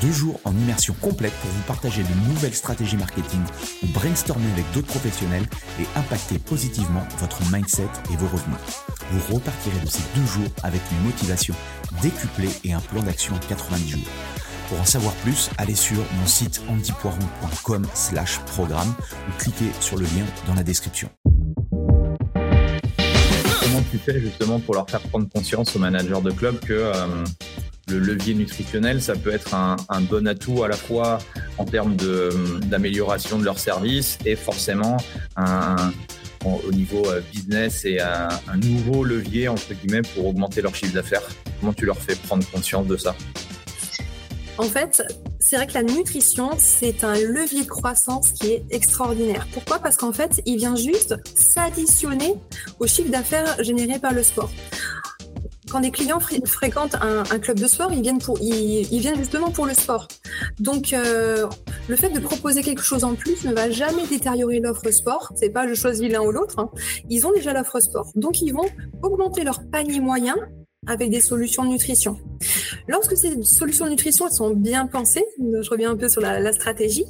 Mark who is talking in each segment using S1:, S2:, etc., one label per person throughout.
S1: Deux jours en immersion complète pour vous partager de nouvelles stratégies marketing ou brainstormer avec d'autres professionnels et impacter positivement votre mindset et vos revenus. Vous repartirez de ces deux jours avec une motivation décuplée et un plan d'action en 90 jours. Pour en savoir plus, allez sur mon site antipoiron.com slash programme ou cliquez sur le lien dans la description.
S2: Comment tu fais justement pour leur faire prendre conscience aux managers de club que euh, le levier nutritionnel, ça peut être un, bon atout à la fois en termes d'amélioration de, leur service et forcément au niveau euh, business et un, nouveau levier entre guillemets pour augmenter leur chiffre d'affaires. Comment tu leur fais prendre conscience de ça?
S3: En fait, c'est vrai que la nutrition, c'est un levier de croissance qui est extraordinaire. Pourquoi? Parce qu'en fait, il vient juste s'additionner au chiffre d'affaires généré par le sport quand des clients fréquentent un, club de sport, ils viennent, pour, ils, viennent justement pour le sport. Donc, euh, le fait de proposer quelque chose en plus ne va jamais détériorer l'offre sport. C'est pas je choisis l'un ou l'autre. Hein. Ils ont déjà l'offre sport. Donc, ils vont augmenter leur panier moyen avec des solutions de nutrition. Lorsque ces solutions de nutrition sont bien pensées, je reviens un peu sur la, stratégie,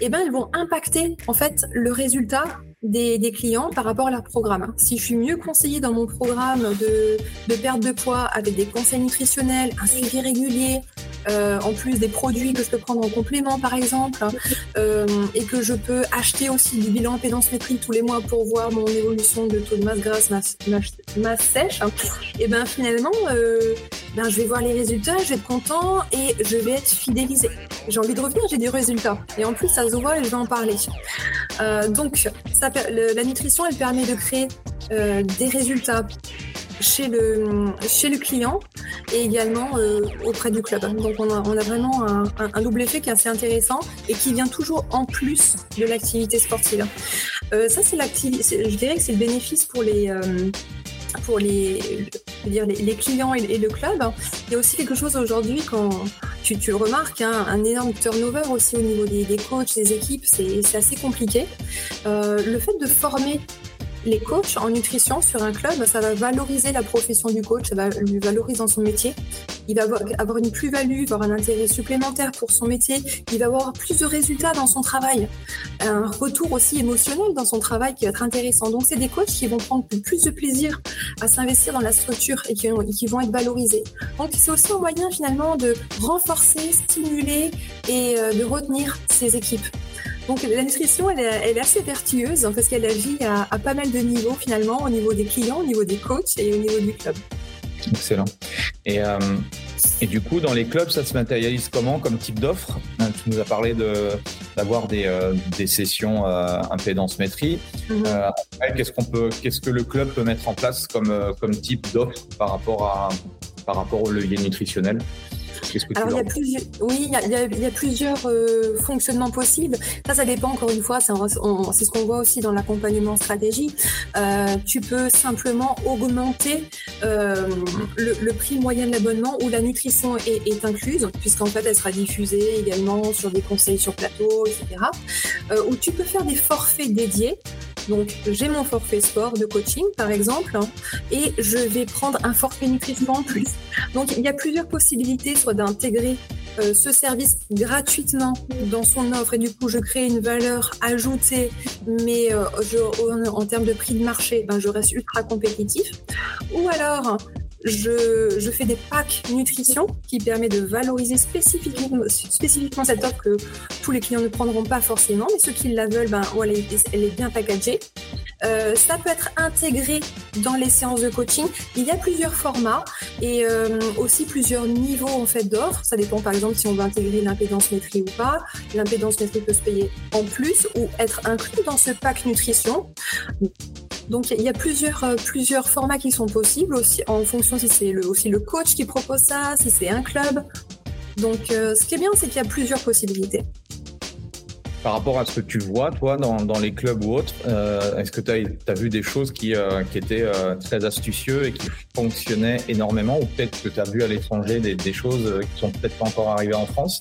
S3: eh ben elles vont impacter en fait le résultat des, des, clients par rapport à leur programme. Si je suis mieux conseillée dans mon programme de, de perte de poids avec des conseils nutritionnels, un suivi régulier, euh, en plus des produits que je peux prendre en complément par exemple, euh, et que je peux acheter aussi du bilan impédance métrique tous les mois pour voir mon évolution de taux de masse grasse, masse, masse, sèche, et ben finalement, euh, ben, je vais voir les résultats, je vais être content et je vais être fidélisé. J'ai envie de revenir, j'ai des résultats. Et en plus, ça se voit et je vais en parler. Euh, donc, ça, la nutrition, elle permet de créer euh, des résultats chez le, chez le client et également euh, auprès du club. Donc on a, on a vraiment un, un, double effet qui est assez intéressant et qui vient toujours en plus de l'activité sportive. Euh, ça, c'est l'activité, je dirais que c'est le bénéfice pour les, euh, pour les, dire, les, clients et, le club. Il y a aussi quelque chose aujourd'hui quand tu, tu remarques hein, un énorme turnover aussi au niveau des, des coachs, des équipes, c'est assez compliqué. Euh, le fait de former les coachs en nutrition sur un club, ça va valoriser la profession du coach, ça va lui valoriser dans son métier. Il va avoir une plus-value, avoir un intérêt supplémentaire pour son métier. Il va avoir plus de résultats dans son travail. Un retour aussi émotionnel dans son travail qui va être intéressant. Donc, c'est des coachs qui vont prendre plus de plaisir à s'investir dans la structure et qui, vont être valorisés. Donc, c'est aussi un moyen finalement de renforcer, stimuler et euh, de retenir ces équipes. Donc la nutrition, elle est, assez vertueuse parce qu'elle agit à, pas mal de niveaux finalement, au niveau des clients, au niveau des coachs et au niveau du club.
S2: Excellent. Et, euh, et du coup, dans les clubs, ça se matérialise comment comme type d'offre? Hein, Tu nous as parlé d'avoir des, euh, des, sessions euh, impédance-métrie. Mhm. qu'est-ce qu'on peut, qu'est-ce que le club peut mettre en place comme, comme type d'offre par rapport à par rapport au levier nutritionnel?
S3: Alors, il y a plusieurs, oui, il y a, plusieurs euh, fonctionnements possibles. Ça, ça dépend encore une fois. C'est ce qu'on voit aussi dans l'accompagnement stratégie. Euh, tu peux simplement augmenter euh, le, prix moyen de l'abonnement où la nutrition est, est incluse, puisqu'en fait, elle sera diffusée également sur des conseils sur plateau, etc. où tu peux faire des forfaits dédiés. Donc, j'ai mon forfait sport de coaching, par exemple, et je vais prendre un forfait nutrition en plus. Donc, il y a plusieurs possibilités, soit d'intégrer euh, ce service gratuitement dans son offre et du coup je crée une valeur ajoutée mais euh, je, en, termes de prix de marché ben, je reste ultra compétitif ou alors je, fais des packs nutrition qui permet de valoriser spécifiquement, spécifiquement cette offre que tous les clients ne prendront pas forcément, mais ceux qui la veulent, ben, voilà, elle est bien packagée. Euh, ça peut être intégré dans les séances de coaching. Il y a plusieurs formats et euh, aussi plusieurs niveaux en fait d'offres. Ça dépend par exemple si on veut intégrer l'impédance métrie ou pas. L'impédance métrie peut se payer en plus ou être inclus dans ce pack nutrition. Donc il y a plusieurs, euh, plusieurs formats qui sont possibles aussi en fonction si c'est le, aussi le coach qui propose ça, si c'est un club. Donc euh, ce qui est bien, c'est qu'il y a plusieurs possibilités.
S2: par rapport à ce que tu vois, toi, dans, dans les clubs ou autres, euh, est-ce que tu as, vu des choses qui, qui étaient très astucieux et qui fonctionnaient énormément ou peut-être que tu as vu à l'étranger des, des, choses qui sont peut-être pas encore arrivées en France?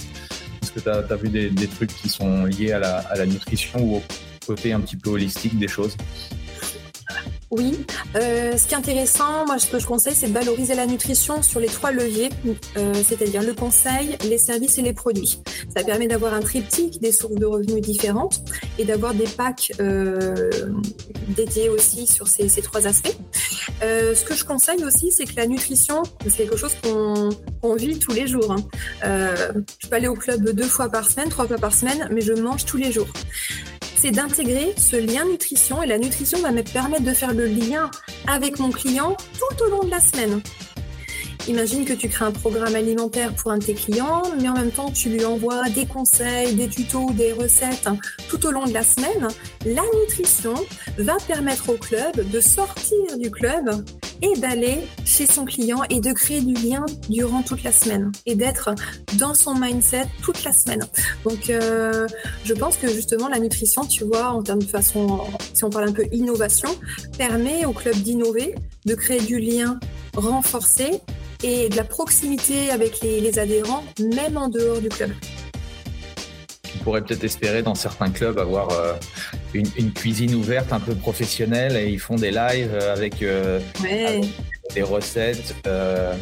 S2: Est-ce que tu as, as, vu des, des, trucs qui sont liés à la, à la nutrition ou au côté un petit peu holistique des choses?
S3: Oui, euh, ce qui est intéressant, moi ce que je conseille, c'est de valoriser la nutrition sur les trois leviers, euh, c'est-à-dire le conseil, les services et les produits. Ça permet d'avoir un triptyque des sources de revenus différentes et d'avoir des packs euh, dédiés aussi sur ces, ces trois aspects. Ce que je conseille aussi, c'est que la nutrition, c'est quelque chose qu'on qu vit tous les jours. Hein. Je peux aller au club deux fois par semaine, trois fois par semaine, mais je mange tous les jours c'est d'intégrer ce lien nutrition et la nutrition va me permettre de faire le lien avec mon client tout au long de la semaine. Imagine que tu crées un programme alimentaire pour un de tes clients, mais en même temps tu lui envoies des conseils, des tutos, des recettes tout au long de la semaine. La nutrition va permettre au club de sortir du club et d'aller chez son client et de créer du lien durant toute la semaine et d'être dans son mindset toute la semaine. Donc, euh, je pense que justement la nutrition, tu vois, en termes de façon, si on parle un peu innovation, permet au club d'innover, de créer du lien renforcé et de la proximité avec les, les adhérents, même en dehors du club
S2: on pourrait peut-être espérer dans certains clubs avoir euh, une, une, cuisine ouverte un peu professionnelle et ils font des lives avec, euh,
S3: ouais.
S2: avec des recettes. Euh,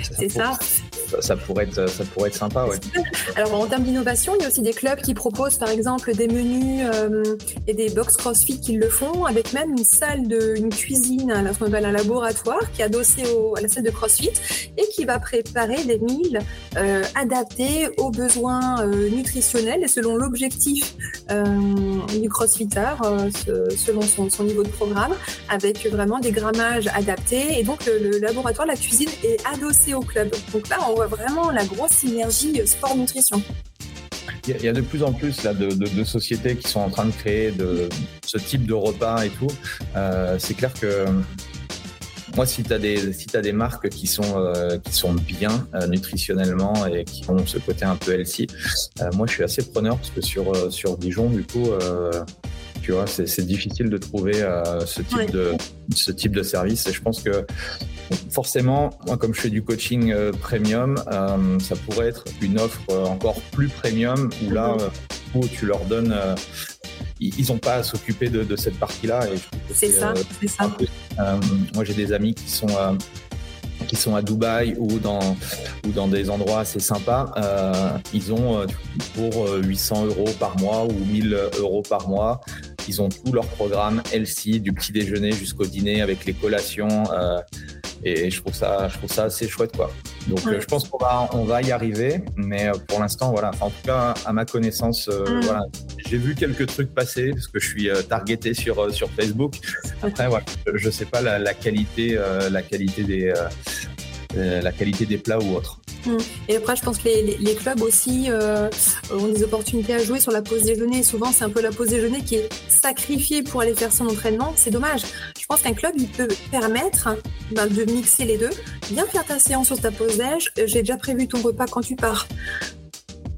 S3: c'est ça.
S2: Ça. Pourrait être, ça pourrait être sympa, ouais.
S3: Alors en termes d'innovation, il y a aussi des clubs qui proposent par exemple des menus euh, et des box CrossFit qui le font, avec même une salle de, une cuisine, ce qu'on appelle un laboratoire, qui est adossé à la salle de CrossFit et qui va préparer des meals euh, adaptés aux besoins euh, nutritionnels et selon l'objectif euh, du CrossFitter, selon son, niveau de programme, avec vraiment des grammages adaptés. Et donc le, laboratoire, la cuisine est adossé au club. Donc là, on voit vraiment la grosse synergie sport-nutrition.
S2: Il y a de plus en plus là, de, de, de, sociétés qui sont en train de créer de, ce type de repas et tout. Euh, c'est clair que moi, si tu as, si as, des marques qui sont, euh, qui sont bien euh, nutritionnellement et qui ont ce côté un peu healthy, euh, moi, je suis assez preneur parce que sur, sur Dijon, du coup, tu vois, c'est difficile de trouver ce, type
S3: Ouais.
S2: de, ce type de service. Et je pense que forcément, moi, comme je fais du coaching euh, premium, euh, ça pourrait être une offre euh, encore plus premium où là, où tu leur donnes, ils n'ont pas à s'occuper de, de, cette partie-là.
S3: C'est ça, c'est ça.
S2: Moi, j'ai des amis qui sont qui sont à Dubaï ou dans, ou dans des endroits assez sympas, euh, ils ont pour 800 euros par mois ou 1000 euros par mois, ils ont tout leur programme LC, du petit déjeuner jusqu'au dîner avec les collations. Euh, et je trouve ça, je trouve ça assez chouette, quoi. Donc,
S3: Ouais.
S2: euh, je pense qu'on va, on va y arriver, mais euh, pour l'instant, voilà. Enfin, en tout cas, à ma connaissance, euh,
S3: Mm.
S2: voilà. J'ai vu quelques trucs passer parce que je suis targeté sur sur Facebook. Après, voilà, je, je sais pas la, la qualité, la qualité des la qualité des plats ou autre.
S3: Et après, je pense que les, les, les clubs aussi euh, ont des opportunités à jouer sur la pause déjeuner. Souvent, c'est un peu la pause déjeuner qui est sacrifiée pour aller faire son entraînement. C'est dommage. Je pense qu'un club, il peut permettre ben, de mixer les deux. Bien faire ta séance sur ta pause déj. J'ai déjà prévu ton repas quand tu pars.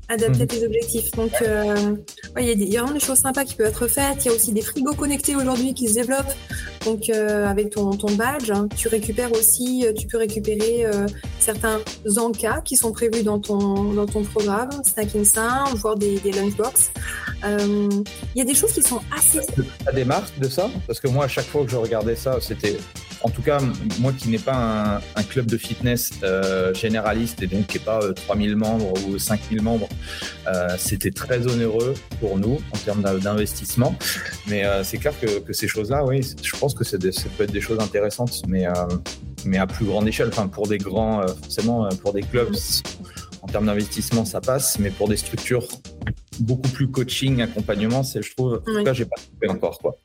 S3: Adapter
S2: Mhm.
S3: tes objectifs. Donc, euh, ouais, il y, a y vraiment des choses sympas qui peuvent être faites. Il y a aussi des frigos connectés aujourd'hui qui se développent. Donc, euh, avec ton, ton badge, hein, tu récupères aussi, euh, tu peux récupérer euh, certains encas qui sont prévus dans ton, dans ton programme, Snacking Sain, voire des, des lunchbox. Il y a des choses qui sont assez.
S2: Des marques de ça? Parce que moi, à chaque fois que je regardais ça, c'était. En tout cas, moi qui n'ai pas un, un, club de fitness euh, généraliste et donc qui n'est pas euh, 3000 membres ou 5000 membres, euh, c'était très onéreux pour nous en termes d'investissement. Mais euh, c'est clair que, que ces choses-là, oui, je pense que des, ça peut être des choses intéressantes, mais, mais à plus grande échelle. Enfin, pour des grands, forcément, pour des clubs, en termes d'investissement, ça passe, mais pour des structures beaucoup plus coaching, accompagnement, c'est, je trouve, en tout
S3: Oui.
S2: cas, j'ai pas trouvé encore, quoi.